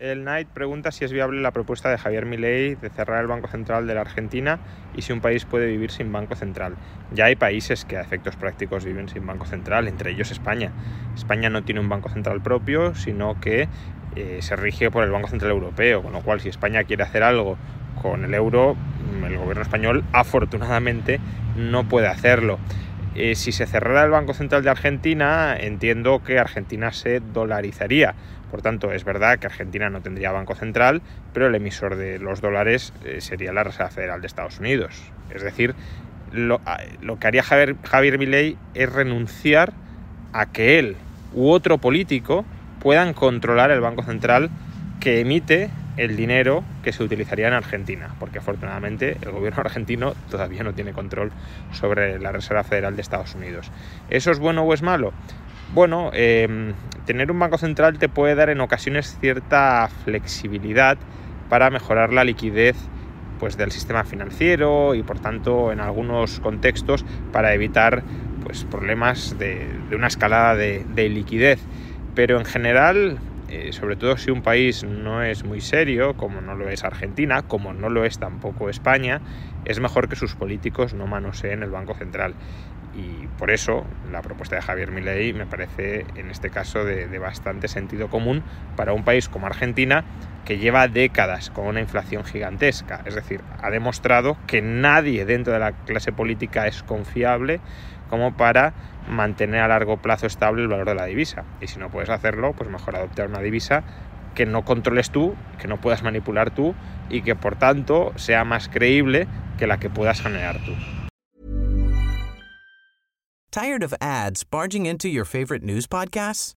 El Knight pregunta si es viable la propuesta de Javier Milei de cerrar el Banco Central de la Argentina y si un país puede vivir sin Banco Central. Ya hay países que a efectos prácticos viven sin Banco Central, entre ellos España. España no tiene un Banco Central propio, sino que eh, se rige por el Banco Central Europeo, con lo cual si España quiere hacer algo con el euro, el gobierno español afortunadamente no puede hacerlo. Eh, si se cerrara el Banco Central de Argentina, entiendo que Argentina se dolarizaría. Por tanto, es verdad que Argentina no tendría Banco Central, pero el emisor de los dólares eh, sería la Reserva Federal de Estados Unidos. Es decir, lo, lo que haría Javier, Javier Milei es renunciar a que él u otro político puedan controlar el Banco Central que emite el dinero que se utilizaría en Argentina, porque afortunadamente el gobierno argentino todavía no tiene control sobre la Reserva Federal de Estados Unidos. ¿Eso es bueno o es malo? Bueno, eh, tener un banco central te puede dar en ocasiones cierta flexibilidad para mejorar la liquidez pues, del sistema financiero y por tanto en algunos contextos para evitar pues, problemas de, una escalada de liquidez. Pero en general eh, sobre todo si un país no es muy serio, como no lo es Argentina, como no lo es tampoco España, es mejor que sus políticos no manoseen el Banco Central. Y por eso la propuesta de Javier Milei me parece en este caso de, de bastante sentido común para un país como Argentina que lleva décadas con una inflación gigantesca. Es decir, ha demostrado que nadie dentro de la clase política es confiable como para mantener a largo plazo estable el valor de la divisa. Y si no puedes hacerlo, pues mejor adoptar una divisa que no controles tú, que no puedas manipular tú y que por tanto sea más creíble que la que puedas generar tú. Tired of ads barging into your favorite news podcasts?